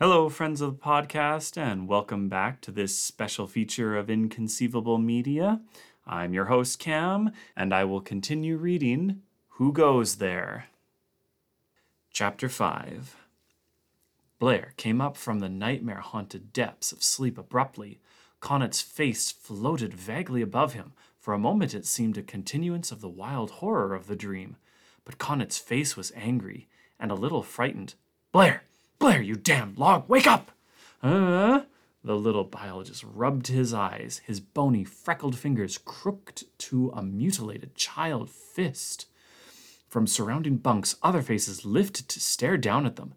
Hello, friends of the podcast, and welcome back to this special feature of Inconceivable Media. I'm your host, Cam, and I will continue reading Who Goes There? Chapter 5 Blair came up from the nightmare haunted depths of sleep abruptly. Conant's face floated vaguely above him. For a moment, it seemed a continuance of the wild horror of the dream. But Conant's face was angry and a little frightened. Blair! Blair, you damned log, wake up! Uh? The little biologist rubbed his eyes, his bony, freckled fingers crooked to a mutilated child fist. From surrounding bunks, other faces lifted to stare down at them.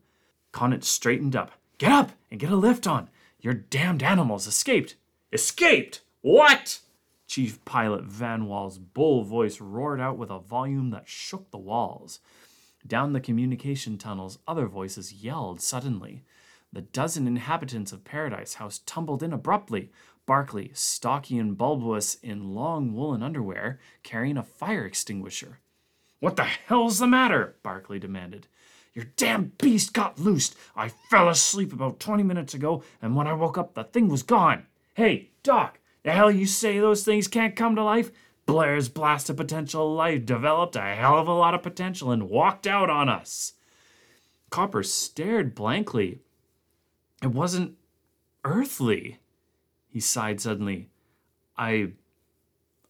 Conant straightened up. Get up and get a lift on. Your damned animals escaped. Escaped? What? Chief Pilot Van Wall's bull voice roared out with a volume that shook the walls. Down the communication tunnels, other voices yelled suddenly. The dozen inhabitants of Paradise House tumbled in abruptly. Barclay, stocky and bulbous in long woolen underwear, carrying a fire extinguisher. What the hell's the matter? Barclay demanded. Your damn beast got loosed. I fell asleep about 20 minutes ago, and when I woke up, the thing was gone. Hey, Doc, the hell you say those things can't come to life? Blair's blasted potential life developed a hell of a lot of potential and walked out on us. Copper stared blankly. It wasn't earthly. He sighed suddenly. I.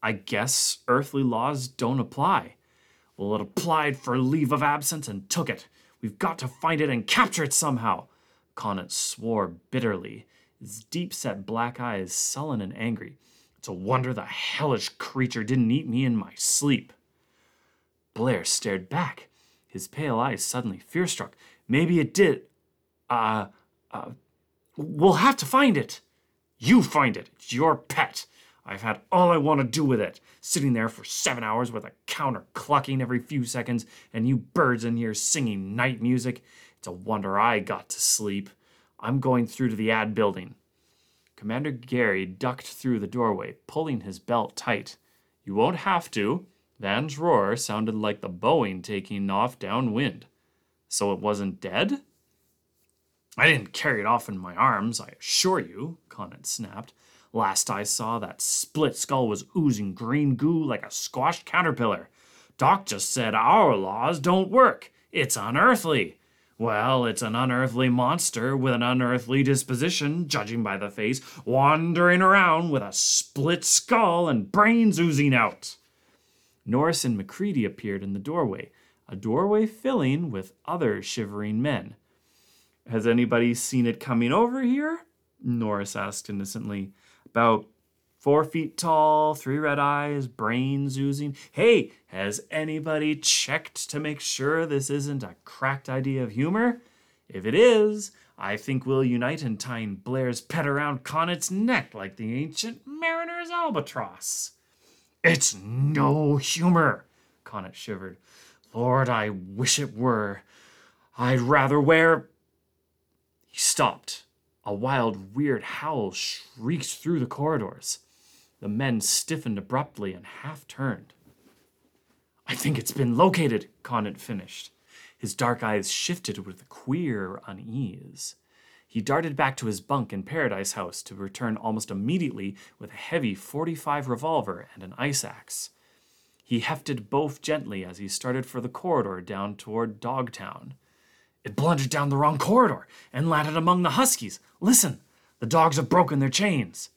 I guess earthly laws don't apply. Well, it applied for leave of absence and took it. We've got to find it and capture it somehow. Conant swore bitterly, his deep set black eyes sullen and angry. It's a wonder the hellish creature didn't eat me in my sleep. Blair stared back, his pale eyes suddenly fear struck. Maybe it did. Uh, uh, we'll have to find it. You find it. It's your pet. I've had all I want to do with it, sitting there for seven hours with a counter clucking every few seconds, and you birds in here singing night music. It's a wonder I got to sleep. I'm going through to the ad building. Commander Gary ducked through the doorway, pulling his belt tight. You won't have to. Van's roar sounded like the Boeing taking off downwind. So it wasn't dead? I didn't carry it off in my arms, I assure you, Conant snapped. Last I saw, that split skull was oozing green goo like a squashed caterpillar. Doc just said our laws don't work. It's unearthly. Well, it's an unearthly monster with an unearthly disposition, judging by the face, wandering around with a split skull and brains oozing out. Norris and McCready appeared in the doorway, a doorway filling with other shivering men. Has anybody seen it coming over here? Norris asked innocently. About four feet tall, three red eyes, brains oozing. Hey, has anybody checked to make sure this isn't a cracked idea of humor? If it is, I think we'll unite in tying Blair's pet around Conant's neck like the ancient mariner's albatross. It's no humor, Conant shivered. Lord, I wish it were. I'd rather wear. He stopped. A wild, weird howl shrieked through the corridors. The men stiffened abruptly and half turned. I think it's been located, Conant finished. His dark eyes shifted with a queer unease. He darted back to his bunk in Paradise House to return almost immediately with a heavy 45 revolver and an ice axe. He hefted both gently as he started for the corridor down toward Dogtown. It blundered down the wrong corridor and landed among the Huskies. Listen, the dogs have broken their chains.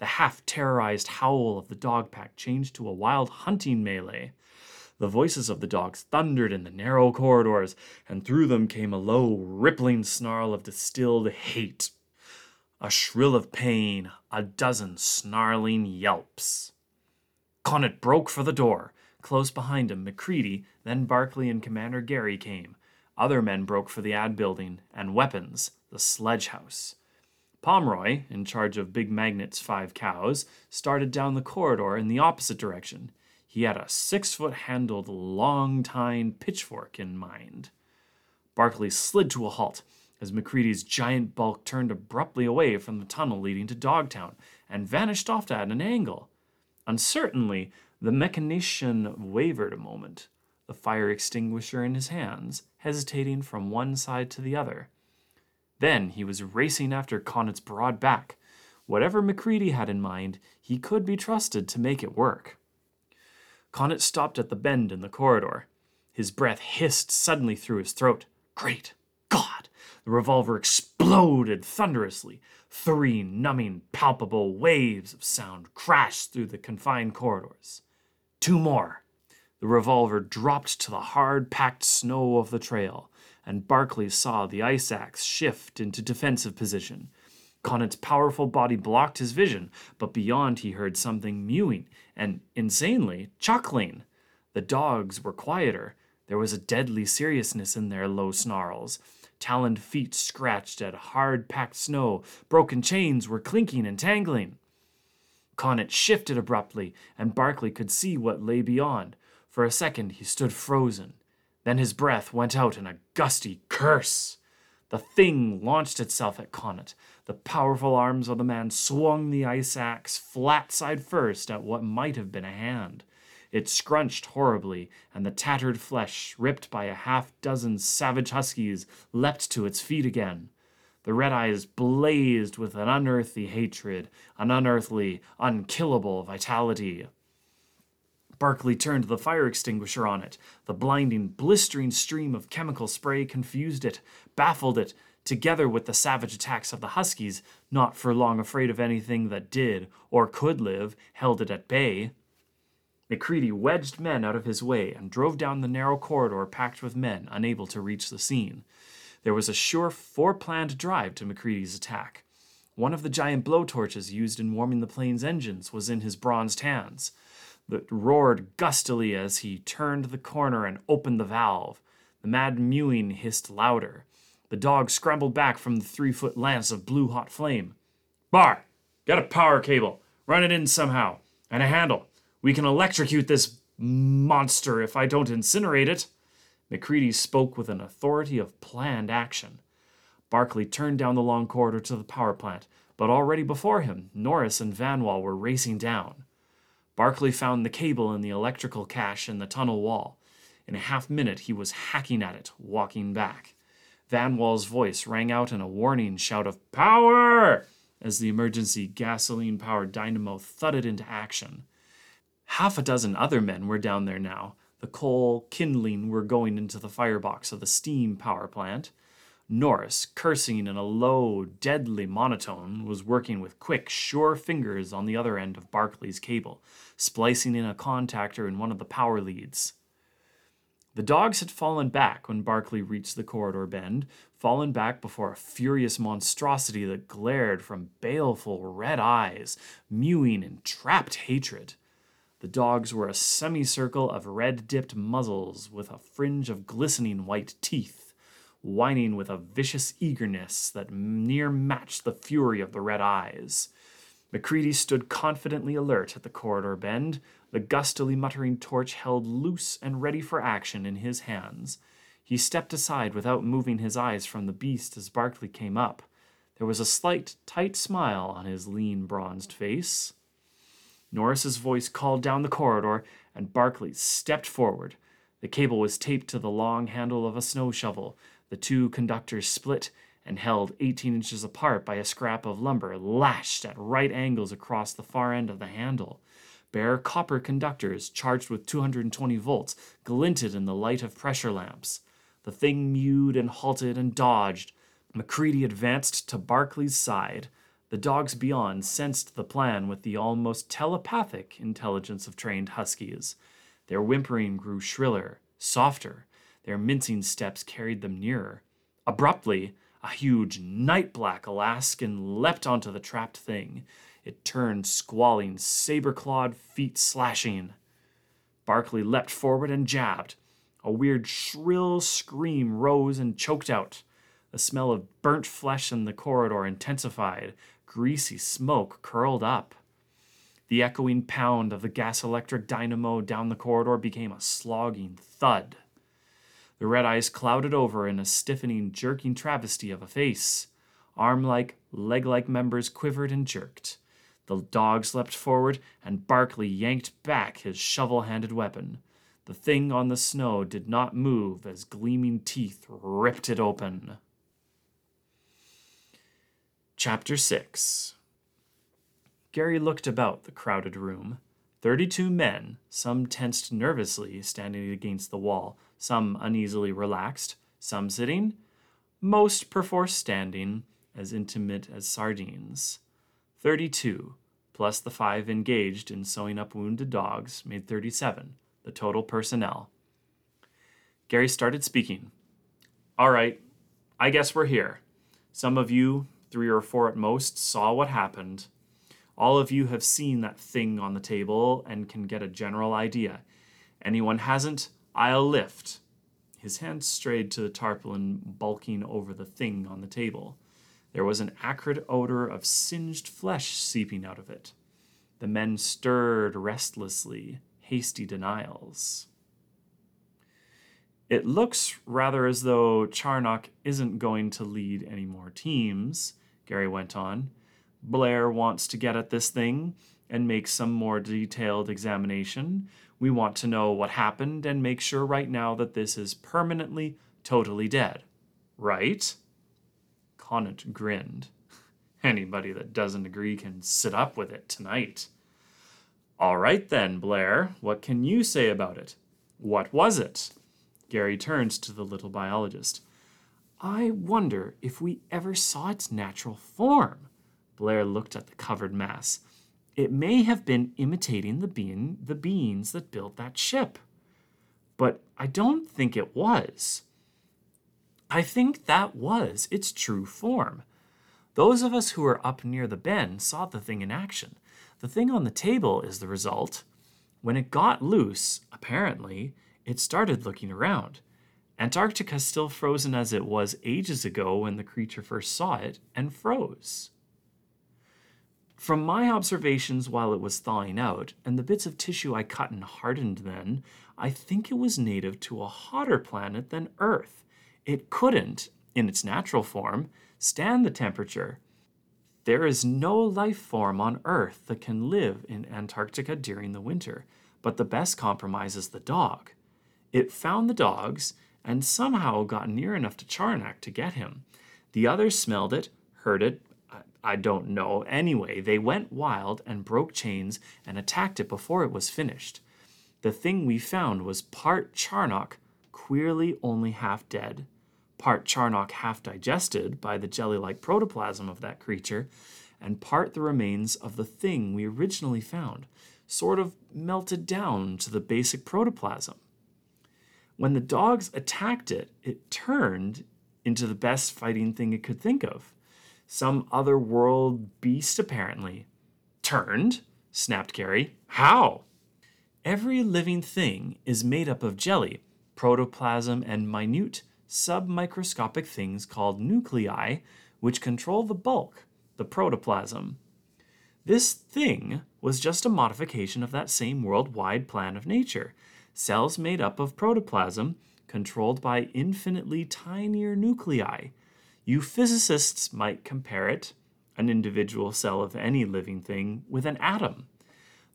The half terrorized howl of the dog pack changed to a wild hunting melee. The voices of the dogs thundered in the narrow corridors, and through them came a low, rippling snarl of distilled hate. A shrill of pain, a dozen snarling yelps. Conant broke for the door. Close behind him, McCready, then Barclay and Commander Gary came. Other men broke for the ad building, and weapons, the sledge house. Pomeroy, in charge of Big Magnet's five cows, started down the corridor in the opposite direction. He had a six foot handled, long tined pitchfork in mind. Barclay slid to a halt as McCready's giant bulk turned abruptly away from the tunnel leading to Dogtown and vanished off at an angle. Uncertainly, the mechanician wavered a moment, the fire extinguisher in his hands, hesitating from one side to the other. Then he was racing after Conant's broad back. Whatever MacCready had in mind, he could be trusted to make it work. Conant stopped at the bend in the corridor. His breath hissed suddenly through his throat. Great God! The revolver exploded thunderously. Three numbing, palpable waves of sound crashed through the confined corridors. Two more. The revolver dropped to the hard packed snow of the trail, and Barclay saw the ice axe shift into defensive position. Conant's powerful body blocked his vision, but beyond he heard something mewing and, insanely, chuckling. The dogs were quieter. There was a deadly seriousness in their low snarls. Taloned feet scratched at hard packed snow. Broken chains were clinking and tangling. Conant shifted abruptly, and Barclay could see what lay beyond. For a second he stood frozen. Then his breath went out in a gusty curse. The thing launched itself at Conant. The powerful arms of the man swung the ice axe flat side first at what might have been a hand. It scrunched horribly, and the tattered flesh, ripped by a half dozen savage huskies, leapt to its feet again. The red eyes blazed with an unearthly hatred, an unearthly, unkillable vitality. Barclay turned the fire extinguisher on it. The blinding, blistering stream of chemical spray confused it, baffled it, together with the savage attacks of the huskies, not for long afraid of anything that did or could live, held it at bay. MacCready wedged men out of his way and drove down the narrow corridor packed with men unable to reach the scene. There was a sure foreplanned drive to MacCready's attack. One of the giant blowtorches used in warming the plane's engines was in his bronzed hands that roared gustily as he turned the corner and opened the valve. The mad mewing hissed louder. The dog scrambled back from the three foot lance of blue hot flame. Bar, get a power cable. Run it in somehow. And a handle. We can electrocute this monster if I don't incinerate it. MacCready spoke with an authority of planned action. Barclay turned down the long corridor to the power plant, but already before him, Norris and Van Wall were racing down. Barclay found the cable in the electrical cache in the tunnel wall. In a half minute, he was hacking at it, walking back. Van Wall's voice rang out in a warning shout of power as the emergency gasoline powered dynamo thudded into action. Half a dozen other men were down there now. The coal kindling were going into the firebox of the steam power plant. Norris, cursing in a low, deadly monotone, was working with quick, sure fingers on the other end of Barclay's cable, splicing in a contactor in one of the power leads. The dogs had fallen back when Barclay reached the corridor bend, fallen back before a furious monstrosity that glared from baleful red eyes, mewing in trapped hatred. The dogs were a semicircle of red dipped muzzles with a fringe of glistening white teeth whining with a vicious eagerness that near matched the fury of the red eyes. MacCready stood confidently alert at the corridor bend, the gustily muttering torch held loose and ready for action in his hands. He stepped aside without moving his eyes from the beast as Barclay came up. There was a slight, tight smile on his lean, bronzed face. Norris's voice called down the corridor, and Barclay stepped forward. The cable was taped to the long handle of a snow shovel, the two conductors split and held 18 inches apart by a scrap of lumber lashed at right angles across the far end of the handle. Bare copper conductors, charged with 220 volts, glinted in the light of pressure lamps. The thing mewed and halted and dodged. MacCready advanced to Barclay's side. The dogs beyond sensed the plan with the almost telepathic intelligence of trained huskies. Their whimpering grew shriller, softer, their mincing steps carried them nearer. Abruptly, a huge night black Alaskan leapt onto the trapped thing. It turned, squalling, saber clawed feet slashing. Barclay leapt forward and jabbed. A weird, shrill scream rose and choked out. The smell of burnt flesh in the corridor intensified. Greasy smoke curled up. The echoing pound of the gas electric dynamo down the corridor became a slogging thud. The red eyes clouded over in a stiffening, jerking travesty of a face. Arm like, leg like members quivered and jerked. The dogs leapt forward, and Barclay yanked back his shovel handed weapon. The thing on the snow did not move as gleaming teeth ripped it open. Chapter 6 Gary looked about the crowded room. Thirty two men, some tensed nervously, standing against the wall, some uneasily relaxed, some sitting, most perforce standing, as intimate as sardines. Thirty two, plus the five engaged in sewing up wounded dogs, made thirty seven, the total personnel. Gary started speaking. All right, I guess we're here. Some of you, three or four at most, saw what happened. All of you have seen that thing on the table and can get a general idea. Anyone hasn't, I'll lift. His hand strayed to the tarpaulin bulking over the thing on the table. There was an acrid odor of singed flesh seeping out of it. The men stirred restlessly, hasty denials. It looks rather as though Charnock isn't going to lead any more teams, Gary went on. Blair wants to get at this thing and make some more detailed examination. We want to know what happened and make sure right now that this is permanently, totally dead. Right? Conant grinned. Anybody that doesn't agree can sit up with it tonight. All right then, Blair, what can you say about it? What was it? Gary turned to the little biologist. I wonder if we ever saw its natural form. Blair looked at the covered mass. It may have been imitating the being the beings that built that ship. But I don't think it was. I think that was its true form. Those of us who were up near the bend saw the thing in action. The thing on the table is the result. When it got loose, apparently, it started looking around. Antarctica still frozen as it was ages ago when the creature first saw it, and froze. From my observations while it was thawing out, and the bits of tissue I cut and hardened then, I think it was native to a hotter planet than Earth. It couldn't, in its natural form, stand the temperature. There is no life form on Earth that can live in Antarctica during the winter, but the best compromise is the dog. It found the dogs and somehow got near enough to Charnock to get him. The others smelled it, heard it, I don't know. Anyway, they went wild and broke chains and attacked it before it was finished. The thing we found was part Charnock, queerly only half dead, part Charnock half digested by the jelly like protoplasm of that creature, and part the remains of the thing we originally found, sort of melted down to the basic protoplasm. When the dogs attacked it, it turned into the best fighting thing it could think of some other world beast, apparently. Turned? snapped Gary. How? Every living thing is made up of jelly, protoplasm, and minute submicroscopic things called nuclei, which control the bulk, the protoplasm. This thing was just a modification of that same worldwide plan of nature cells made up of protoplasm, controlled by infinitely tinier nuclei, you physicists might compare it, an individual cell of any living thing, with an atom.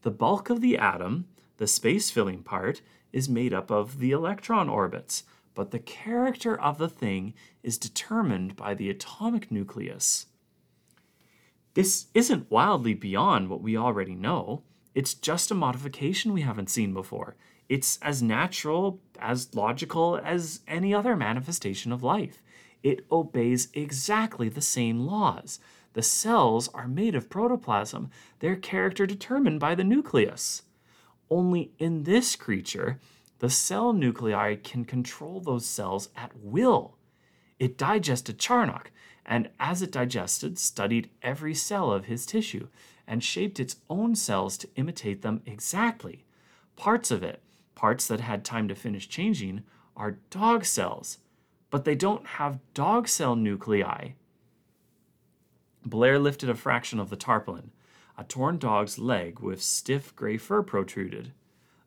The bulk of the atom, the space filling part, is made up of the electron orbits, but the character of the thing is determined by the atomic nucleus. This isn't wildly beyond what we already know. It's just a modification we haven't seen before. It's as natural, as logical as any other manifestation of life it obeys exactly the same laws. The cells are made of protoplasm, their character determined by the nucleus. Only in this creature, the cell nuclei can control those cells at will. It digested Charnock, and as it digested, studied every cell of his tissue and shaped its own cells to imitate them exactly. Parts of it, parts that had time to finish changing, are dog cells but they don't have dog cell nuclei. Blair lifted a fraction of the tarpaulin, a torn dog's leg with stiff gray fur protruded.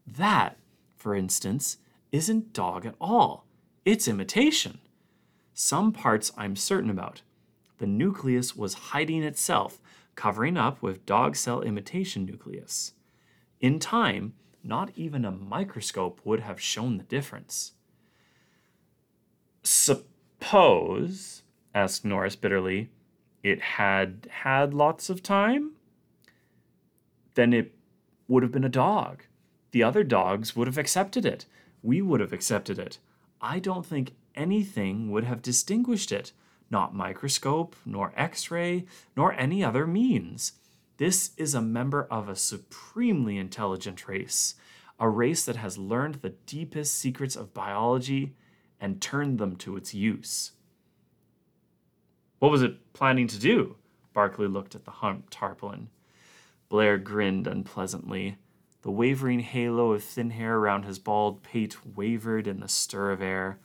That, for instance, isn't dog at all. It's imitation. Some parts I'm certain about. The nucleus was hiding itself, covering up with dog cell imitation nucleus. In time, not even a microscope would have shown the difference. Suppose, asked Norris bitterly, it had had lots of time, then it would have been a dog. The other dogs would have accepted it. We would have accepted it. I don't think anything would have distinguished it, not microscope, nor x ray, nor any other means. This is a member of a supremely intelligent race, a race that has learned the deepest secrets of biology and turned them to its use. What was it planning to do? Barclay looked at the humped tarpaulin. Blair grinned unpleasantly. The wavering halo of thin hair around his bald pate wavered in the stir of air.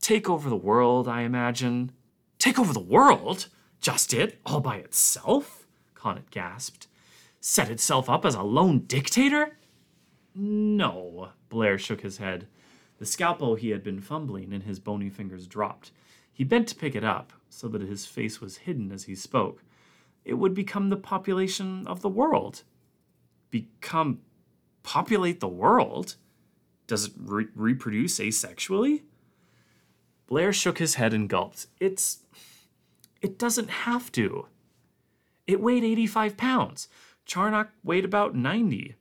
Take over the world, I imagine. Take over the world? Just it, all by itself? Conant gasped. Set itself up as a lone dictator? No, Blair shook his head. The scalpel he had been fumbling in his bony fingers dropped. He bent to pick it up, so that his face was hidden as he spoke. It would become the population of the world become populate the world? Does it re- reproduce asexually? Blair shook his head and gulped. It's. It doesn't have to. It weighed 85 pounds. Charnock weighed about 90.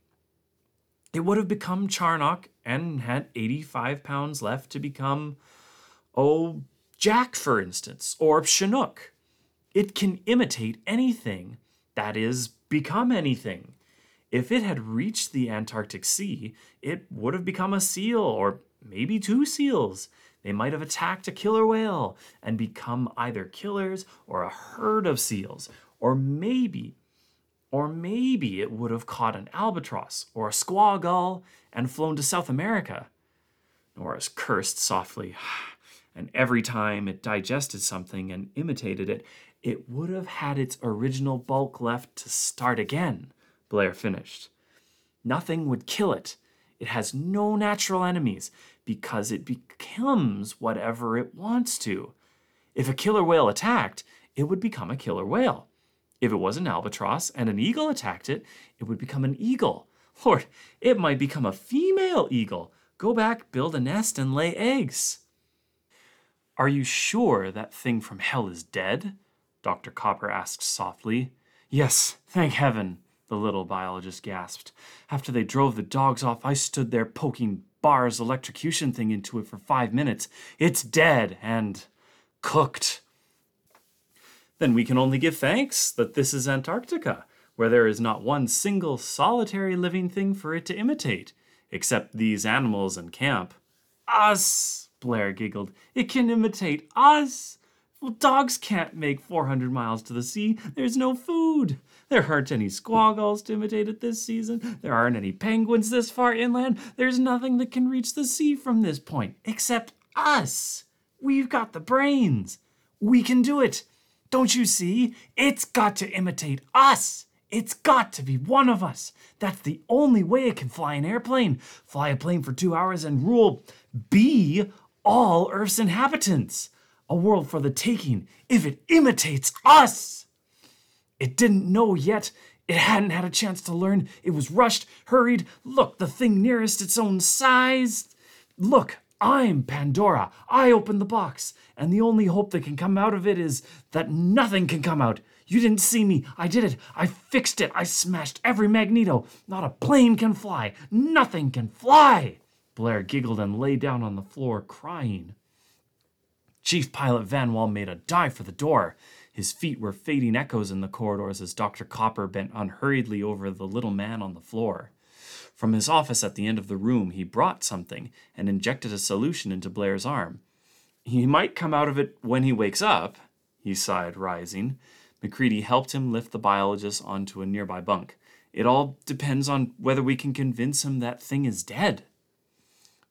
It would have become Charnock and had 85 pounds left to become, oh, Jack, for instance, or Chinook. It can imitate anything, that is, become anything. If it had reached the Antarctic Sea, it would have become a seal, or maybe two seals. They might have attacked a killer whale and become either killers or a herd of seals. Or maybe, or maybe it would have caught an albatross or a skua gull and flown to South America. Norris cursed softly, and every time it digested something and imitated it, it would have had its original bulk left to start again. Blair finished. Nothing would kill it. It has no natural enemies because it becomes whatever it wants to. If a killer whale attacked, it would become a killer whale. If it was an albatross and an eagle attacked it, it would become an eagle. Lord, it might become a female eagle. Go back, build a nest, and lay eggs. Are you sure that thing from hell is dead? Dr. Copper asked softly. Yes, thank heaven the little biologist gasped. After they drove the dogs off, I stood there poking Barr's electrocution thing into it for five minutes. It's dead and cooked. Then we can only give thanks that this is Antarctica, where there is not one single solitary living thing for it to imitate, except these animals in camp. Us, Blair giggled. It can imitate us. Well, dogs can't make 400 miles to the sea. There's no food. There aren't any skua gulls to imitate it this season. There aren't any penguins this far inland. There's nothing that can reach the sea from this point except us. We've got the brains. We can do it. Don't you see? It's got to imitate us. It's got to be one of us. That's the only way it can fly an airplane, fly a plane for two hours, and rule, be all Earth's inhabitants a world for the taking if it imitates us. It didn't know yet. It hadn't had a chance to learn. It was rushed, hurried. Look, the thing nearest its own size. Look, I'm Pandora. I opened the box, and the only hope that can come out of it is that nothing can come out. You didn't see me. I did it. I fixed it. I smashed every magneto. Not a plane can fly. Nothing can fly. Blair giggled and lay down on the floor, crying. Chief Pilot Van Wall made a dive for the door. His feet were fading echoes in the corridors as Dr. Copper bent unhurriedly over the little man on the floor. From his office at the end of the room, he brought something and injected a solution into Blair's arm. He might come out of it when he wakes up, he sighed, rising. McCready helped him lift the biologist onto a nearby bunk. It all depends on whether we can convince him that thing is dead.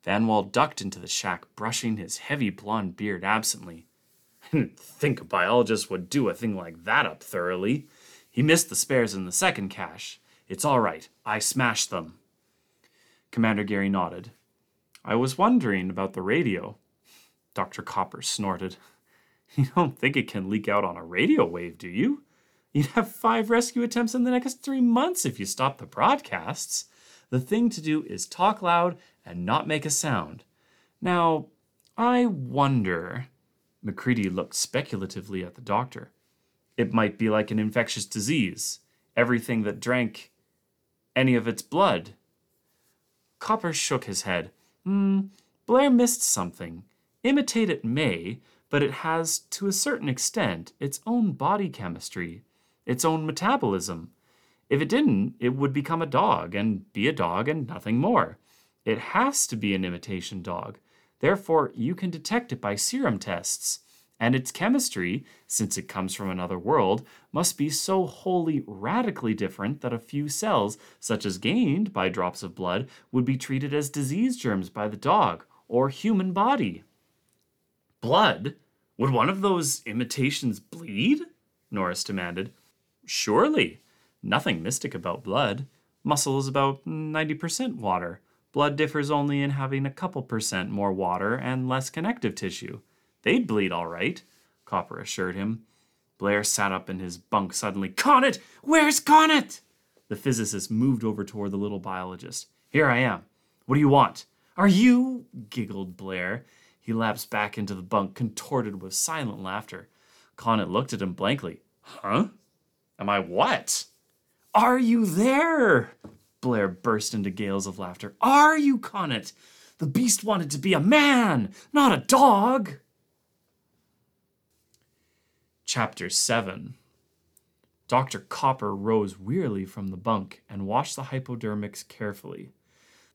Van Wall ducked into the shack, brushing his heavy blond beard absently. I didn't think a biologist would do a thing like that up thoroughly. He missed the spares in the second cache. It's all right. I smashed them. Commander Gary nodded. I was wondering about the radio. Dr. Copper snorted. You don't think it can leak out on a radio wave, do you? You'd have five rescue attempts in the next three months if you stopped the broadcasts. The thing to do is talk loud and not make a sound. Now, I wonder. McCready looked speculatively at the doctor. It might be like an infectious disease. Everything that drank any of its blood. Copper shook his head. Hmm, Blair missed something. Imitate it may, but it has, to a certain extent, its own body chemistry, its own metabolism. If it didn't, it would become a dog and be a dog and nothing more. It has to be an imitation dog. Therefore, you can detect it by serum tests. And its chemistry, since it comes from another world, must be so wholly radically different that a few cells, such as gained by drops of blood, would be treated as disease germs by the dog or human body. Blood? Would one of those imitations bleed? Norris demanded. Surely. Nothing mystic about blood. Muscle is about 90% water. Blood differs only in having a couple percent more water and less connective tissue. They'd bleed all right, Copper assured him. Blair sat up in his bunk suddenly. Conant! Where's Conant? The physicist moved over toward the little biologist. Here I am. What do you want? Are you? giggled Blair. He lapsed back into the bunk, contorted with silent laughter. Conant looked at him blankly. Huh? Am I what? Are you there? Blair burst into gales of laughter. Are you, Conant? The beast wanted to be a man, not a dog. Chapter 7 Dr. Copper rose wearily from the bunk and washed the hypodermics carefully.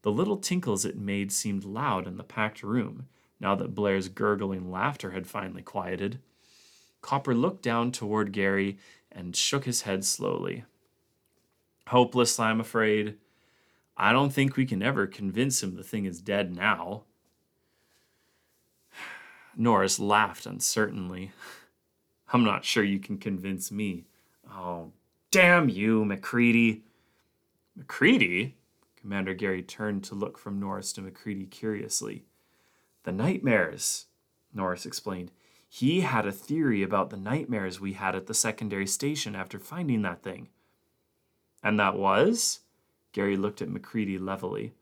The little tinkles it made seemed loud in the packed room, now that Blair's gurgling laughter had finally quieted. Copper looked down toward Gary and shook his head slowly. Hopeless, I'm afraid. I don't think we can ever convince him the thing is dead now. Norris laughed uncertainly. I'm not sure you can convince me. Oh, damn you, MacReady. MacReady? Commander Gary turned to look from Norris to MacReady curiously. The nightmares, Norris explained. He had a theory about the nightmares we had at the secondary station after finding that thing. And that was? Gary looked at MacReady levelly.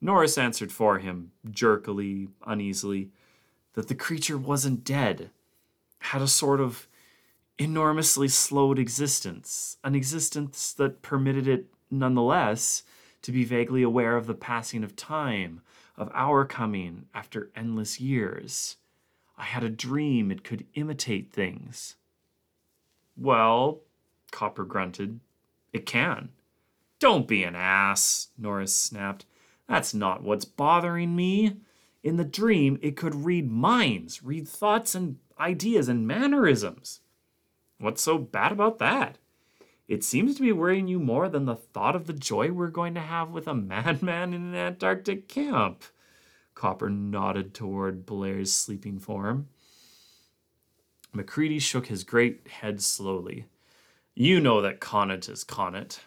Norris answered for him, jerkily, uneasily, that the creature wasn't dead had a sort of enormously slowed existence, an existence that permitted it, nonetheless, to be vaguely aware of the passing of time, of our coming after endless years. I had a dream it could imitate things. Well, Copper grunted, it can. Don't be an ass, Norris snapped. That's not what's bothering me. In the dream, it could read minds, read thoughts and ideas and mannerisms. What's so bad about that? It seems to be worrying you more than the thought of the joy we're going to have with a madman in an Antarctic camp. Copper nodded toward Blair's sleeping form. MacReady shook his great head slowly. You know that Conant is Conant,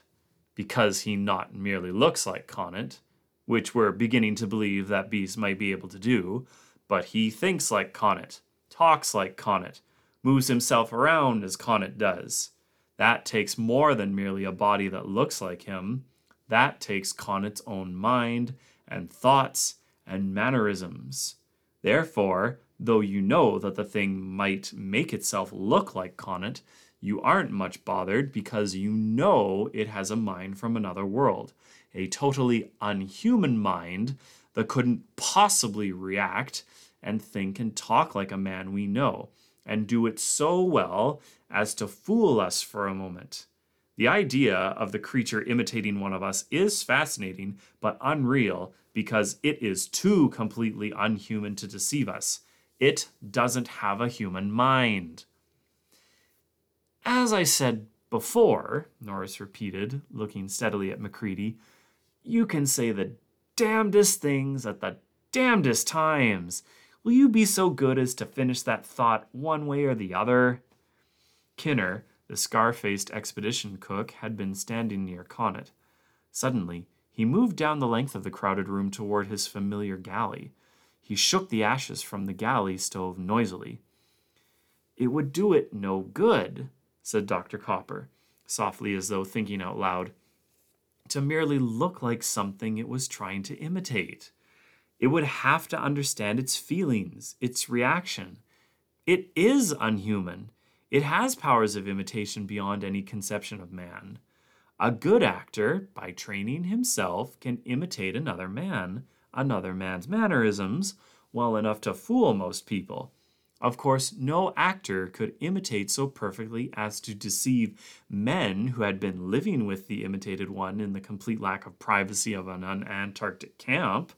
because he not merely looks like Conant, which we're beginning to believe that beast might be able to do, but he thinks like Conant talks like Conant, moves himself around as Conant does. That takes more than merely a body that looks like him. That takes Conant's own mind and thoughts and mannerisms. Therefore, though you know that the thing might make itself look like Conant, you aren't much bothered because you know it has a mind from another world, a totally unhuman mind that couldn't possibly react and think and talk like a man we know, and do it so well as to fool us for a moment. The idea of the creature imitating one of us is fascinating, but unreal because it is too completely unhuman to deceive us. It doesn't have a human mind. As I said before, Norris repeated, looking steadily at MacReady, you can say the damnedest things at the damnedest times. Will you be so good as to finish that thought one way or the other? Kinner, the scar faced expedition cook, had been standing near Conant. Suddenly, he moved down the length of the crowded room toward his familiar galley. He shook the ashes from the galley stove noisily. It would do it no good, said Dr. Copper, softly as though thinking out loud, to merely look like something it was trying to imitate. It would have to understand its feelings, its reaction. It is unhuman. It has powers of imitation beyond any conception of man. A good actor, by training himself, can imitate another man, another man's mannerisms, well enough to fool most people. Of course, no actor could imitate so perfectly as to deceive men who had been living with the imitated one in the complete lack of privacy of an Antarctic camp.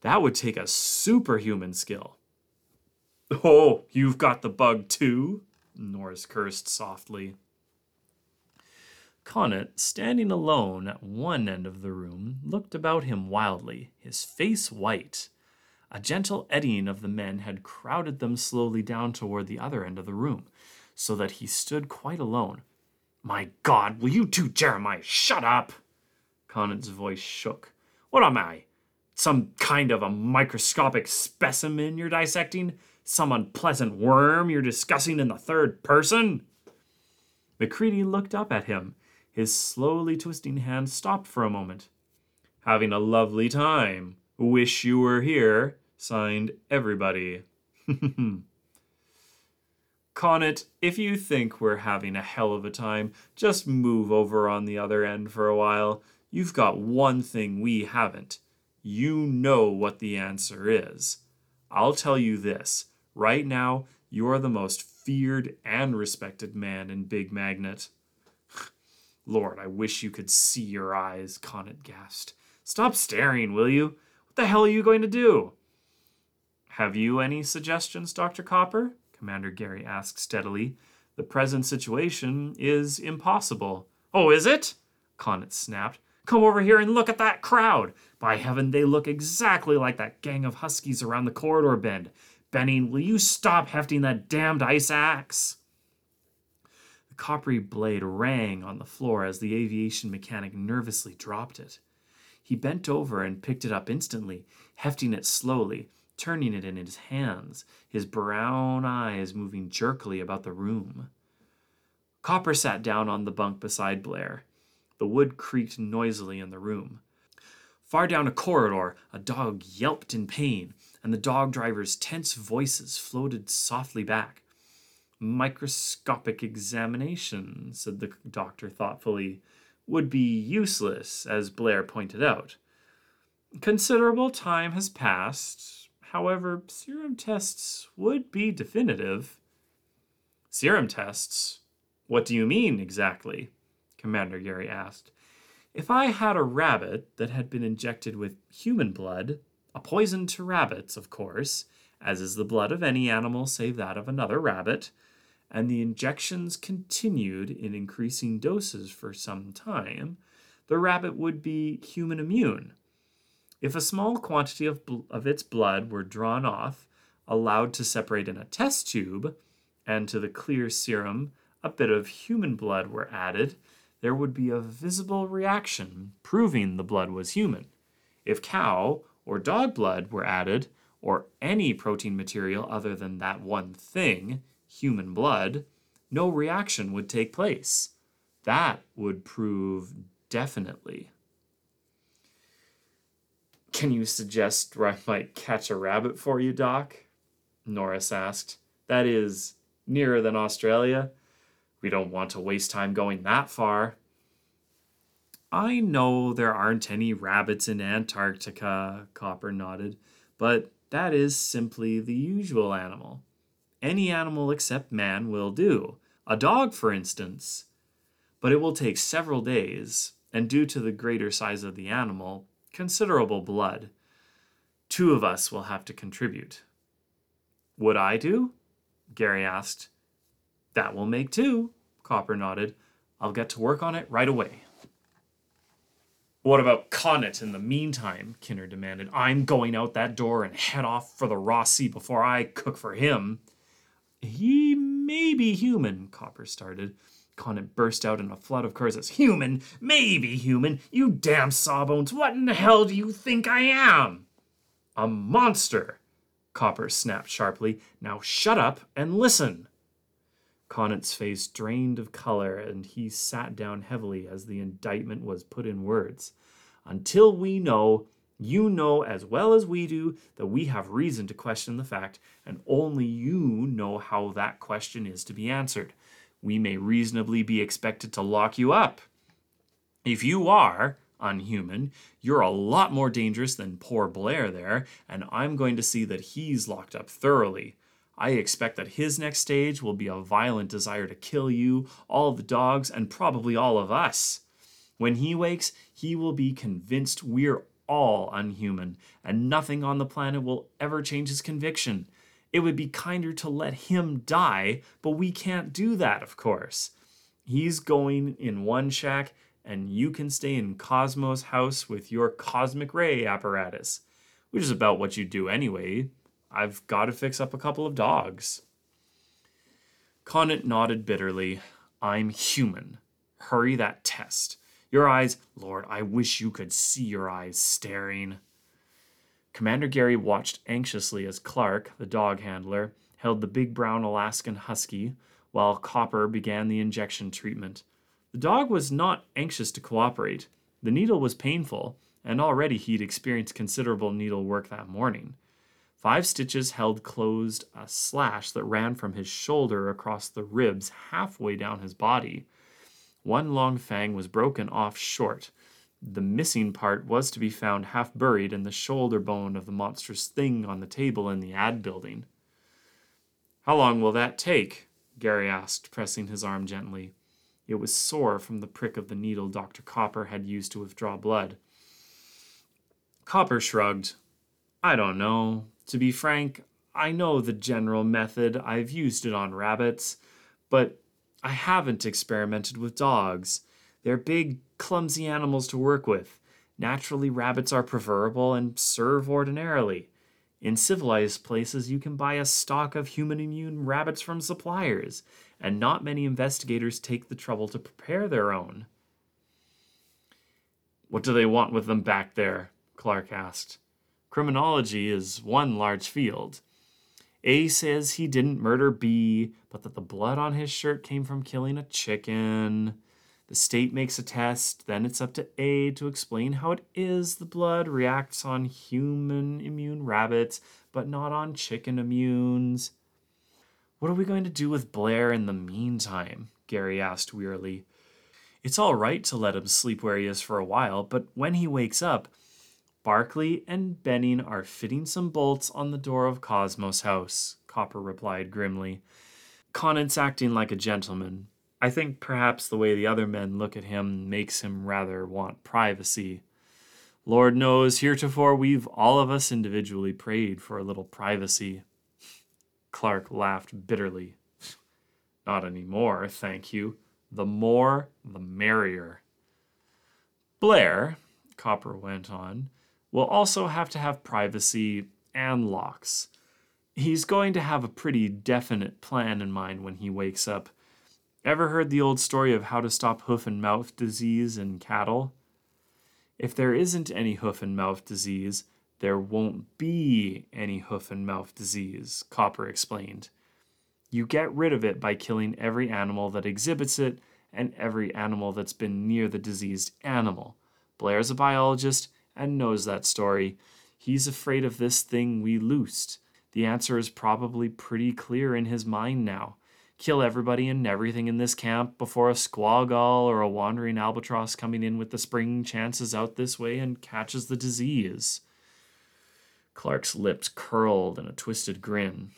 That would take a superhuman skill. Oh, you've got the bug too? Norris cursed softly. Conant, standing alone at one end of the room, looked about him wildly, his face white. A gentle eddying of the men had crowded them slowly down toward the other end of the room, so that he stood quite alone. My God, will you two, Jeremiah, shut up? Conant's voice shook. What am I? Some kind of a microscopic specimen you're dissecting? Some unpleasant worm you're discussing in the third person? Macready looked up at him. His slowly twisting hand stopped for a moment. Having a lovely time. Wish you were here. Signed, everybody. Conant, if you think we're having a hell of a time, just move over on the other end for a while. You've got one thing we haven't. You know what the answer is. I'll tell you this right now, you're the most feared and respected man in Big Magnet. Lord, I wish you could see your eyes, Conant gasped. Stop staring, will you? What the hell are you going to do? Have you any suggestions, Dr. Copper? Commander Gary asked steadily. The present situation is impossible. Oh, is it? Conant snapped. Come over here and look at that crowd. By heaven, they look exactly like that gang of huskies around the corridor bend. Benning, will you stop hefting that damned ice axe? The coppery blade rang on the floor as the aviation mechanic nervously dropped it. He bent over and picked it up instantly, hefting it slowly, turning it in his hands, his brown eyes moving jerkily about the room. Copper sat down on the bunk beside Blair. The wood creaked noisily in the room. Far down a corridor, a dog yelped in pain, and the dog driver's tense voices floated softly back. Microscopic examination, said the doctor thoughtfully, would be useless, as Blair pointed out. Considerable time has passed, However, serum tests would be definitive. Serum tests? What do you mean exactly? Commander Gary asked. If I had a rabbit that had been injected with human blood, a poison to rabbits, of course, as is the blood of any animal save that of another rabbit, and the injections continued in increasing doses for some time, the rabbit would be human immune, if a small quantity of, bl- of its blood were drawn off, allowed to separate in a test tube, and to the clear serum a bit of human blood were added, there would be a visible reaction proving the blood was human. If cow or dog blood were added, or any protein material other than that one thing, human blood, no reaction would take place. That would prove definitely. Can you suggest where I might catch a rabbit for you, Doc? Norris asked. That is, nearer than Australia. We don't want to waste time going that far. I know there aren't any rabbits in Antarctica, Copper nodded, but that is simply the usual animal. Any animal except man will do. A dog, for instance. But it will take several days, and due to the greater size of the animal, considerable blood. Two of us will have to contribute. Would I do? Gary asked. That will make two, Copper nodded. I'll get to work on it right away. What about Conant in the meantime? Kinner demanded. I'm going out that door and head off for the Ross Sea before I cook for him. He may be human, Copper started. Conant burst out in a flood of curses. Human? Maybe human. You damn sawbones. What in the hell do you think I am? A monster, Copper snapped sharply. Now shut up and listen. Conant's face drained of color, and he sat down heavily as the indictment was put in words. Until we know You know as well as we do that we have reason to question the fact, and only you know how that question is to be answered. We may reasonably be expected to lock you up. If you are unhuman, you're a lot more dangerous than poor Blair there, and I'm going to see that he's locked up thoroughly. I expect that his next stage will be a violent desire to kill you, all the dogs, and probably all of us. When he wakes, he will be convinced we're all unhuman, and nothing on the planet will ever change his conviction. It would be kinder to let him die, but we can't do that, of course. He's going in one shack, and you can stay in Cosmo's house with your cosmic ray apparatus, which is about what you do anyway. I've got to fix up a couple of dogs. Conant nodded bitterly. I'm human. Hurry that test. Your eyes, Lord, I wish you could see your eyes staring. Commander Gary watched anxiously as Clark, the dog handler, held the big brown Alaskan husky while Copper began the injection treatment. The dog was not anxious to cooperate. The needle was painful, and already he'd experienced considerable needle work that morning. Five stitches held closed a slash that ran from his shoulder across the ribs halfway down his body. One long fang was broken off short. The missing part was to be found half buried in the shoulder bone of the monstrous thing on the table in the ad building. How long will that take? Gary asked, pressing his arm gently. It was sore from the prick of the needle Dr. Copper had used to withdraw blood. Copper shrugged. I don't know. To be frank, I know the general method. I've used it on rabbits, but I haven't experimented with dogs. They're big, clumsy animals to work with. Naturally, rabbits are preferable and serve ordinarily. In civilized places, you can buy a stock of human immune rabbits from suppliers, and not many investigators take the trouble to prepare their own. What do they want with them back there? Clark asked. Criminology is one large field. A says he didn't murder B, but that the blood on his shirt came from killing a chicken. The state makes a test, then it's up to A to explain how it is the blood reacts on human immune rabbits, but not on chicken immunes. What are we going to do with Blair in the meantime? Gary asked wearily. It's all right to let him sleep where he is for a while, but when he wakes up, Barclay and Benning are fitting some bolts on the door of Cosmos' house, Copper replied grimly. Conant's acting like a gentleman. I think perhaps the way the other men look at him makes him rather want privacy. Lord knows, heretofore we've all of us individually prayed for a little privacy. Clark laughed bitterly. Not any more, thank you. The more, the merrier. Blair, Copper went on, will also have to have privacy and locks. He's going to have a pretty definite plan in mind when he wakes up. Ever heard the old story of how to stop hoof and mouth disease in cattle? If there isn't any hoof and mouth disease, there won't be any hoof and mouth disease, Copper explained. You get rid of it by killing every animal that exhibits it and every animal that's been near the diseased animal. Blair's a biologist and knows that story. He's afraid of this thing we loosed. The answer is probably pretty clear in his mind now. Kill everybody and everything in this camp before a skua gull or a wandering albatross coming in with the spring chances out this way and catches the disease. Clark's lips curled in a twisted grin.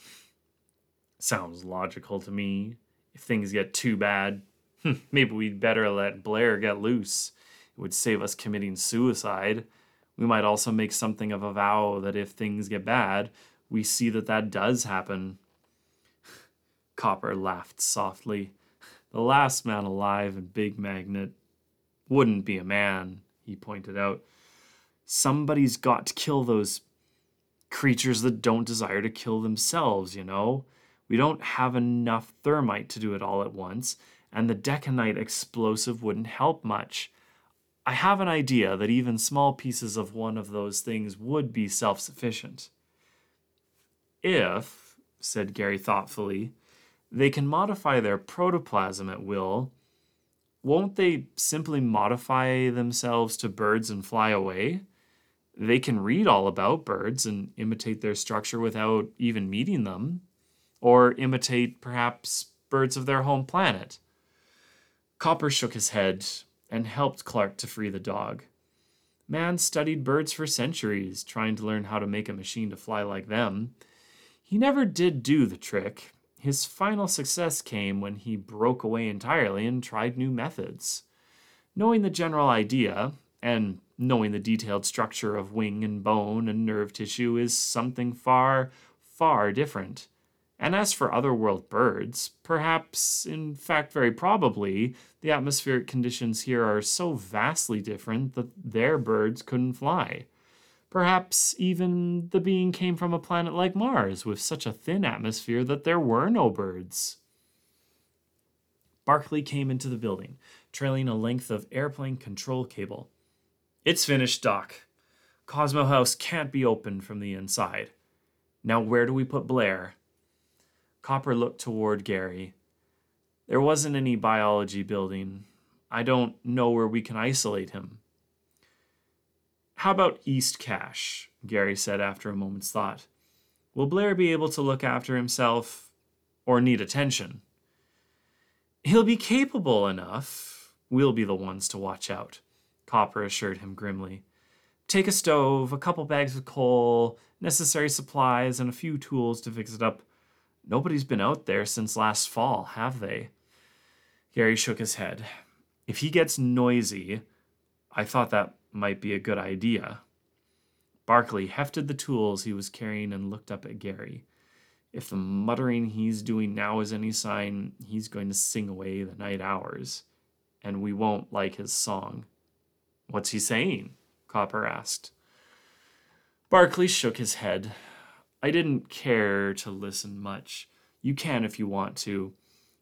Sounds logical to me. If things get too bad, maybe we'd better let Blair get loose. It would save us committing suicide. We might also make something of a vow that if things get bad, we see that that does happen. Copper laughed softly. The last man alive in Big Magnet wouldn't be a man, he pointed out. Somebody's got to kill those creatures that don't desire to kill themselves, you know? We don't have enough thermite to do it all at once, and the deconite explosive wouldn't help much. I have an idea that even small pieces of one of those things would be self sufficient. If, said Gary thoughtfully, they can modify their protoplasm at will, won't they simply modify themselves to birds and fly away? They can read all about birds and imitate their structure without even meeting them, or imitate perhaps birds of their home planet. Copper shook his head and helped Clark to free the dog. Man studied birds for centuries, trying to learn how to make a machine to fly like them. He never did do the trick. His final success came when he broke away entirely and tried new methods. Knowing the general idea, and knowing the detailed structure of wing and bone and nerve tissue, is something far, far different. And as for otherworld birds, perhaps, in fact, very probably, the atmospheric conditions here are so vastly different that their birds couldn't fly. Perhaps even the being came from a planet like Mars with such a thin atmosphere that there were no birds. Barclay came into the building, trailing a length of airplane control cable. It's finished, Doc. Cosmo House can't be opened from the inside. Now, where do we put Blair? Copper looked toward Gary. There wasn't any biology building. I don't know where we can isolate him. How about East Cache? Gary said after a moment's thought. Will Blair be able to look after himself or need attention? He'll be capable enough. We'll be the ones to watch out, Copper assured him grimly. Take a stove, a couple bags of coal, necessary supplies, and a few tools to fix it up. Nobody's been out there since last fall, have they? Gary shook his head. If he gets noisy, I thought that might be a good idea. Barclay hefted the tools he was carrying and looked up at Gary. If the muttering he's doing now is any sign, he's going to sing away the night hours, and we won't like his song. What's he saying? Copper asked. Barclay shook his head. I didn't care to listen much. You can if you want to.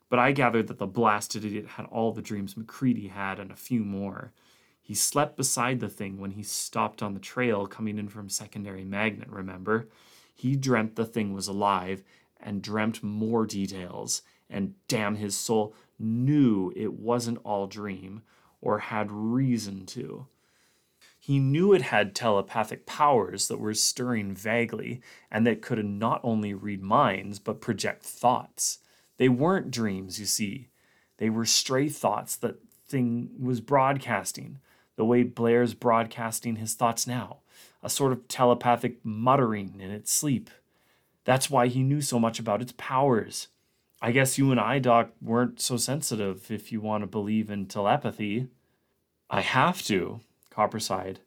But I gathered that the blasted idiot had all the dreams MacReady had and a few more. He slept beside the thing when he stopped on the trail coming in from secondary magnet, remember? He dreamt the thing was alive and dreamt more details, and damn his soul, knew it wasn't all dream, or had reason to. He knew it had telepathic powers that were stirring vaguely and that could not only read minds but project thoughts. They weren't dreams, you see. They were stray thoughts that thing was broadcasting, the way Blair's broadcasting his thoughts now, a sort of telepathic muttering in its sleep. That's why he knew so much about its powers. I guess you and I, Doc, weren't so sensitive if you want to believe in telepathy. I have to, Copper sighed.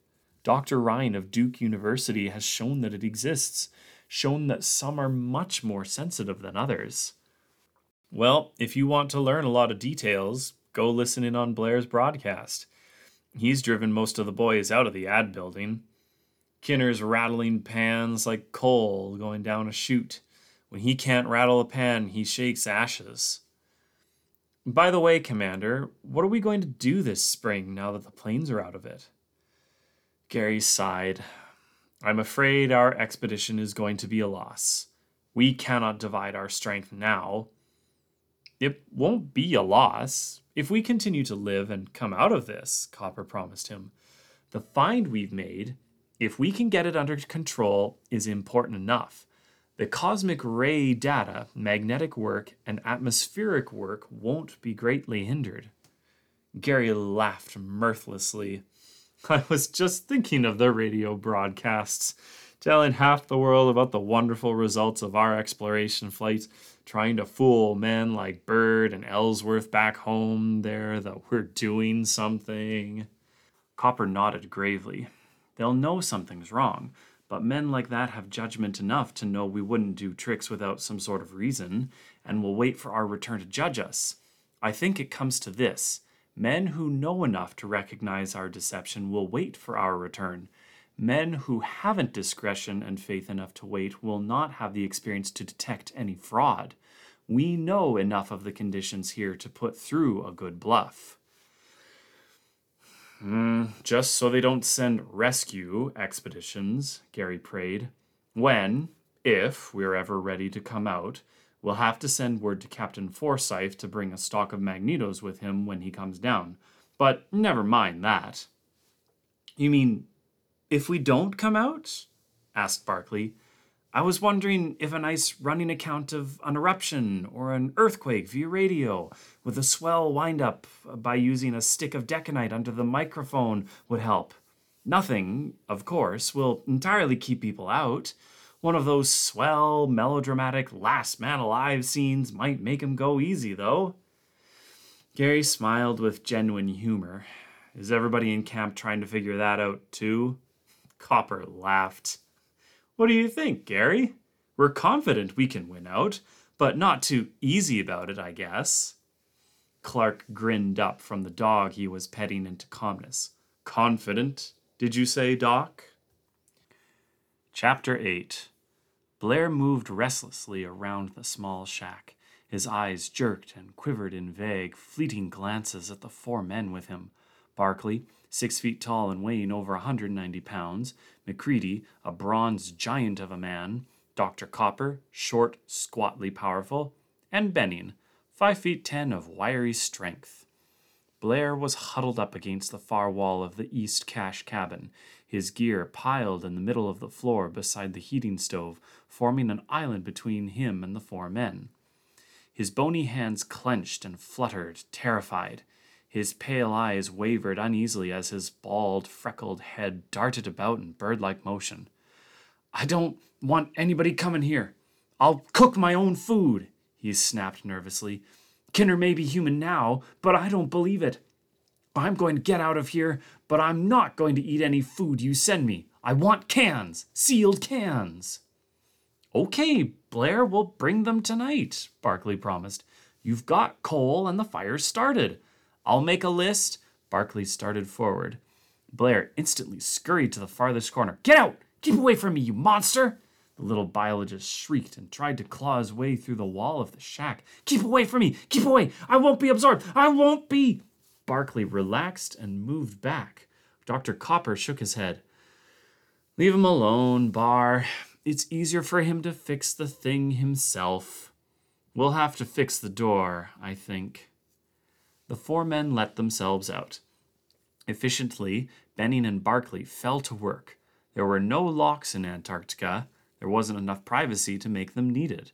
Dr. Rhine of Duke University has shown that it exists, shown that some are much more sensitive than others. Well, if you want to learn a lot of details, go listen in on Blair's broadcast. He's driven most of the boys out of the ad building. Kinner's rattling pans like coal going down a chute. When he can't rattle a pan, he shakes ashes. By the way, Commander, what are we going to do this spring now that the planes are out of it? Gary sighed. I'm afraid our expedition is going to be a loss. We cannot divide our strength now. It won't be a loss. If we continue to live and come out of this, Copper promised him, the find we've made, if we can get it under control, is important enough. The cosmic ray data, magnetic work, and atmospheric work won't be greatly hindered. Gary laughed mirthlessly. I was just thinking of the radio broadcasts, telling half the world about the wonderful results of our exploration flight, trying to fool men like Byrd and Ellsworth back home there that we're doing something. Copper nodded gravely. They'll know something's wrong, but men like that have judgment enough to know we wouldn't do tricks without some sort of reason, and will wait for our return to judge us. I think it comes to this Men who know enough to recognize our deception will wait for our return. Men who haven't discretion and faith enough to wait will not have the experience to detect any fraud. We know enough of the conditions here to put through a good bluff. Mm, just so they don't send rescue expeditions, Gary prayed. When, if we're ever ready to come out, We'll have to send word to Captain Forsyth to bring a stock of magnetos with him when he comes down. But never mind that. You mean If we don't come out? asked Barclay. I was wondering if a nice running account of an eruption or an earthquake via radio with a swell wind up by using a stick of deconite under the microphone would help. Nothing, of course, will entirely keep people out. One of those swell, melodramatic last man alive scenes might make him go easy, though. Gary smiled with genuine humor. Is everybody in camp trying to figure that out, too? Copper laughed. What do you think, Gary? We're confident we can win out, but not too easy about it, I guess. Clark grinned up from the dog he was petting into calmness. Confident, did you say, Doc? Chapter 8 Blair moved restlessly around the small shack. His eyes jerked and quivered in vague, fleeting glances at the four men with him Barclay, six feet tall and weighing over a 190 pounds, McCready, a bronze giant of a man, Dr. Copper, short, squatly powerful, and Benning, five feet ten of wiry strength. Blair was huddled up against the far wall of the east cache cabin, his gear piled in the middle of the floor beside the heating stove, forming an island between him and the four men. His bony hands clenched and fluttered, terrified. His pale eyes wavered uneasily as his bald, freckled head darted about in bird like motion. I don't want anybody coming here. I'll cook my own food, he snapped nervously. Kinner may be human now, but I don't believe it. I'm going to get out of here, but I'm not going to eat any food you send me. I want cans, sealed cans. Okay, Blair, we'll bring them tonight, Barclay promised. You've got coal and the fire's started. I'll make a list. Barclay started forward. Blair instantly scurried to the farthest corner. Get out! Keep away from me, you monster! The little biologist shrieked and tried to claw his way through the wall of the shack. Keep away from me! Keep away! I won't be absorbed! I won't be! Barclay relaxed and moved back. Dr. Copper shook his head. Leave him alone, Bar. It's easier for him to fix the thing himself. We'll have to fix the door, I think. The four men let themselves out. Efficiently, Benning and Barclay fell to work. There were no locks in Antarctica. There wasn't enough privacy to make them needed.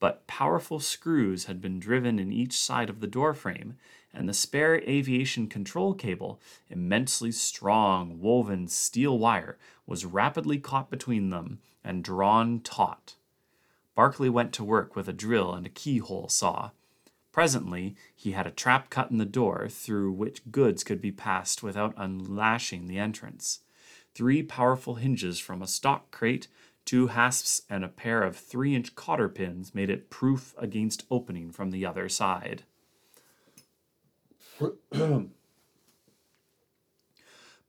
But powerful screws had been driven in each side of the doorframe, and the spare aviation control cable, immensely strong, woven steel wire, was rapidly caught between them and drawn taut. Barclay went to work with a drill and a keyhole saw. Presently, he had a trap cut in the door through which goods could be passed without unlashing the entrance. Three powerful hinges from a stock crate, two hasps, and a pair of three inch cotter pins made it proof against opening from the other side.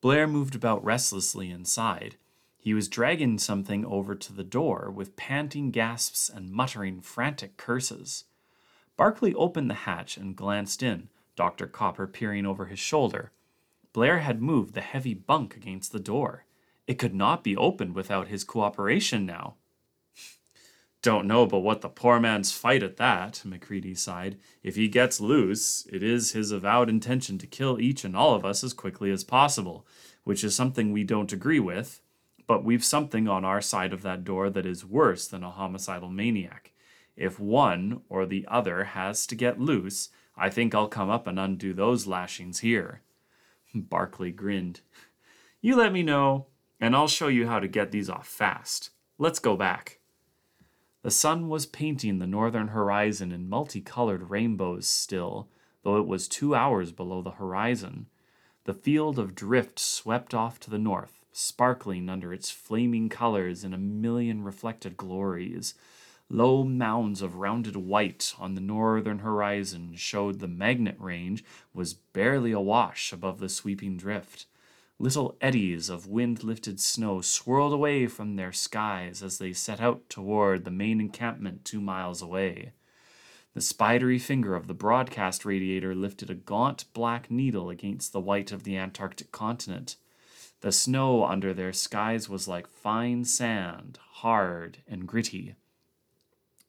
Blair moved about restlessly inside. He was dragging something over to the door with panting gasps and muttering frantic curses. Barclay opened the hatch and glanced in, Dr. Copper peering over his shoulder. Blair had moved the heavy bunk against the door. It could not be opened without his cooperation now. Don't know but what the poor man's fight at that, Macready sighed. If he gets loose, it is his avowed intention to kill each and all of us as quickly as possible, which is something we don't agree with, but we've something on our side of that door that is worse than a homicidal maniac. If one or the other has to get loose, I think I'll come up and undo those lashings here. Barclay grinned. You let me know, and I'll show you how to get these off fast. Let's go back. The sun was painting the northern horizon in multicolored rainbows still, though it was two hours below the horizon. The field of drift swept off to the north, sparkling under its flaming colors in a million reflected glories. Low mounds of rounded white on the northern horizon showed the magnet range was barely awash above the sweeping drift. Little eddies of wind lifted snow swirled away from their skies as they set out toward the main encampment two miles away. The spidery finger of the broadcast radiator lifted a gaunt black needle against the white of the Antarctic continent. The snow under their skies was like fine sand, hard and gritty.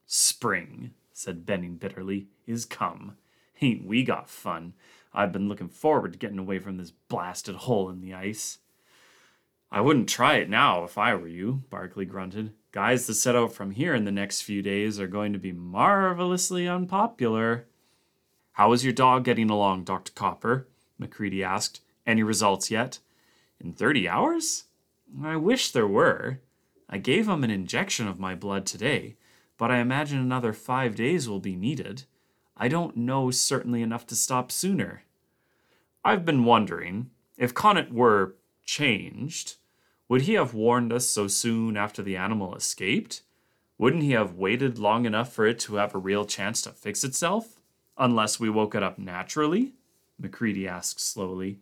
Spring, said Benning bitterly, is come. Ain't we got fun? I've been looking forward to getting away from this blasted hole in the ice. I wouldn't try it now if I were you, Barclay grunted. Guys that set out from here in the next few days are going to be marvelously unpopular. How is your dog getting along, Dr. Copper? MacReady asked. Any results yet? In 30 hours? I wish there were. I gave him an injection of my blood today, but I imagine another five days will be needed. I don't know certainly enough to stop sooner. I've been wondering if Conant were changed, would he have warned us so soon after the animal escaped? Wouldn't he have waited long enough for it to have a real chance to fix itself? Unless we woke it up naturally? MacReady asked slowly.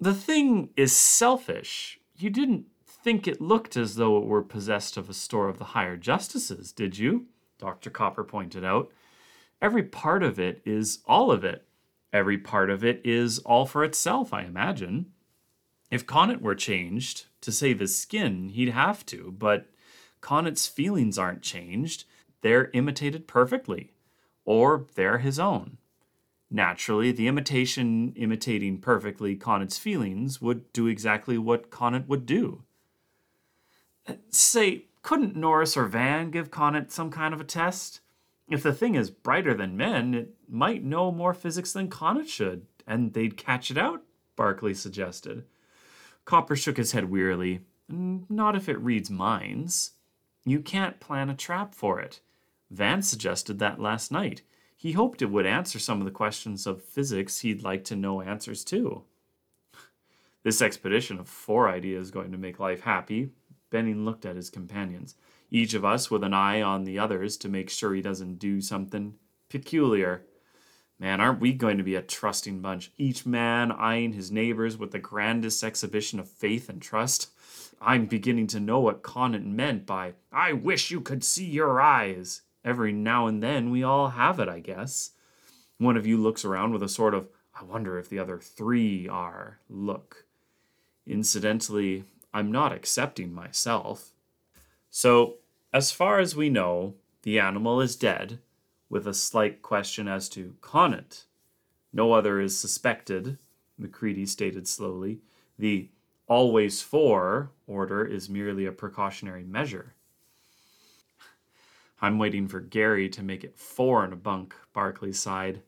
The thing is selfish. You didn't think it looked as though it were possessed of a store of the higher justices, did you? Dr. Copper pointed out. Every part of it is all of it. Every part of it is all for itself, I imagine. If Conant were changed to save his skin, he'd have to, but Conant's feelings aren't changed. They're imitated perfectly, or they're his own. Naturally, the imitation imitating perfectly Conant's feelings would do exactly what Conant would do. Say, couldn't Norris or Van give Conant some kind of a test? If the thing is brighter than men, it might know more physics than Conant should, and they'd catch it out, Barclay suggested. Copper shook his head wearily. Not if it reads minds. You can't plan a trap for it. Van suggested that last night. He hoped it would answer some of the questions of physics he'd like to know answers to. This expedition of four ideas going to make life happy, Benning looked at his companions, each of us with an eye on the others to make sure he doesn't do something peculiar. Man, aren't we going to be a trusting bunch? Each man eyeing his neighbors with the grandest exhibition of faith and trust. I'm beginning to know what Conant meant by, I wish you could see your eyes. Every now and then we all have it, I guess. One of you looks around with a sort of, I wonder if the other three are look. Incidentally, I'm not accepting myself. So, as far as we know, the animal is dead, with a slight question as to Conant. No other is suspected, MacReady stated slowly. The always for order is merely a precautionary measure. I'm waiting for Gary to make it four in a bunk, Barclay sighed.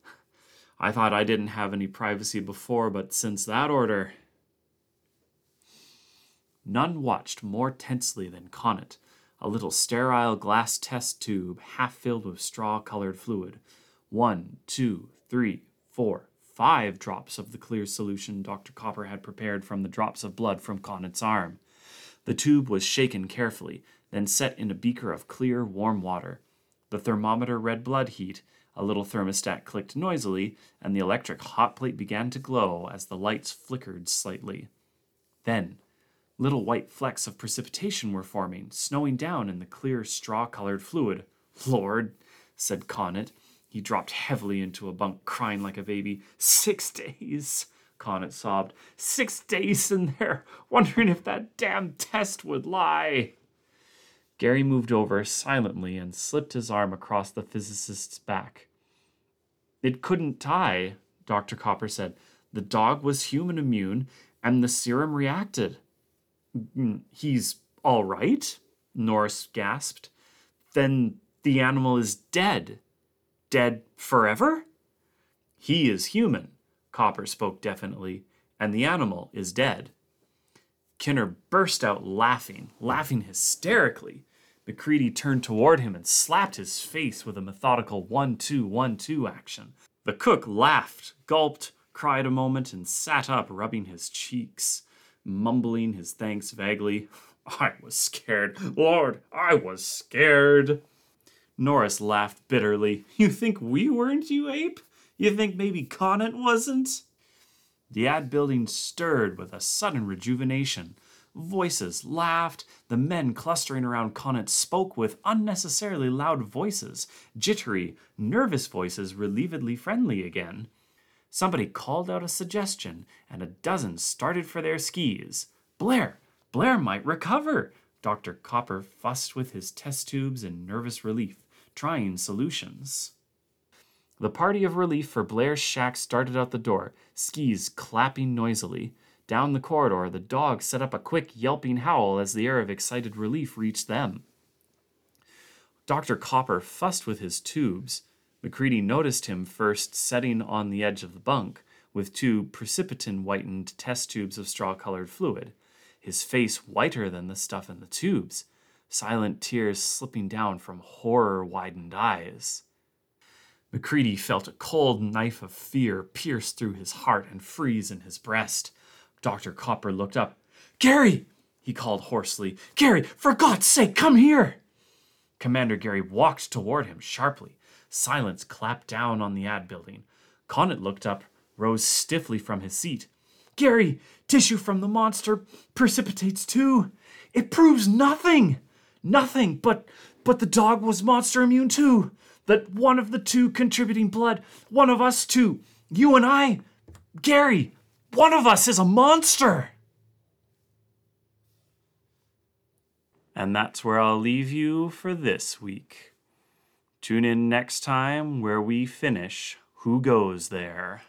I thought I didn't have any privacy before, but since that order, None watched more tensely than Conant, a little sterile glass test tube half filled with straw colored fluid. One, two, three, four, five drops of the clear solution Dr. Copper had prepared from the drops of blood from Conant's arm. The tube was shaken carefully, then set in a beaker of clear, warm water. The thermometer read blood heat, a little thermostat clicked noisily, and the electric hot plate began to glow as the lights flickered slightly. Then, Little white flecks of precipitation were forming, snowing down in the clear straw colored fluid. Lord, said Conant. He dropped heavily into a bunk, crying like a baby. Six days, Conant sobbed. Six days in there, wondering if that damn test would lie. Gary moved over silently and slipped his arm across the physicist's back. It couldn't tie, Dr. Copper said. The dog was human immune, and the serum reacted. Mm, he's all right, Norris gasped. Then the animal is dead. Dead forever? He is human, Copper spoke definitely, and the animal is dead. Kinner burst out laughing, laughing hysterically. MacReady turned toward him and slapped his face with a methodical one two one two action. The cook laughed, gulped, cried a moment, and sat up, rubbing his cheeks mumbling his thanks vaguely. I was scared. Lord, I was scared. Norris laughed bitterly. You think we weren't, you ape? You think maybe Conant wasn't? The ad building stirred with a sudden rejuvenation. Voices laughed. The men clustering around Conant spoke with unnecessarily loud voices, jittery, nervous voices relievedly friendly again. Somebody called out a suggestion, and a dozen started for their skis. Blair! Blair might recover! Dr. Copper fussed with his test tubes in nervous relief, trying solutions. The party of relief for Blair's shack started out the door, skis clapping noisily. Down the corridor, the dog set up a quick yelping howl as the air of excited relief reached them. Dr. Copper fussed with his tubes. MacReady noticed him first setting on the edge of the bunk with two precipitin whitened test tubes of straw colored fluid, his face whiter than the stuff in the tubes, silent tears slipping down from horror widened eyes. MacReady felt a cold knife of fear pierce through his heart and freeze in his breast. Dr. Copper looked up. Gary! he called hoarsely. Gary, for God's sake, come here! Commander Gary walked toward him sharply. Silence clapped down on the ad building. Conant looked up, rose stiffly from his seat. Gary, tissue from the monster precipitates too. It proves nothing. Nothing, but but the dog was monster immune too. That one of the two contributing blood, one of us two, you and I, Gary, one of us is a monster. And that's where I'll leave you for this week. Tune in next time where we finish Who Goes There?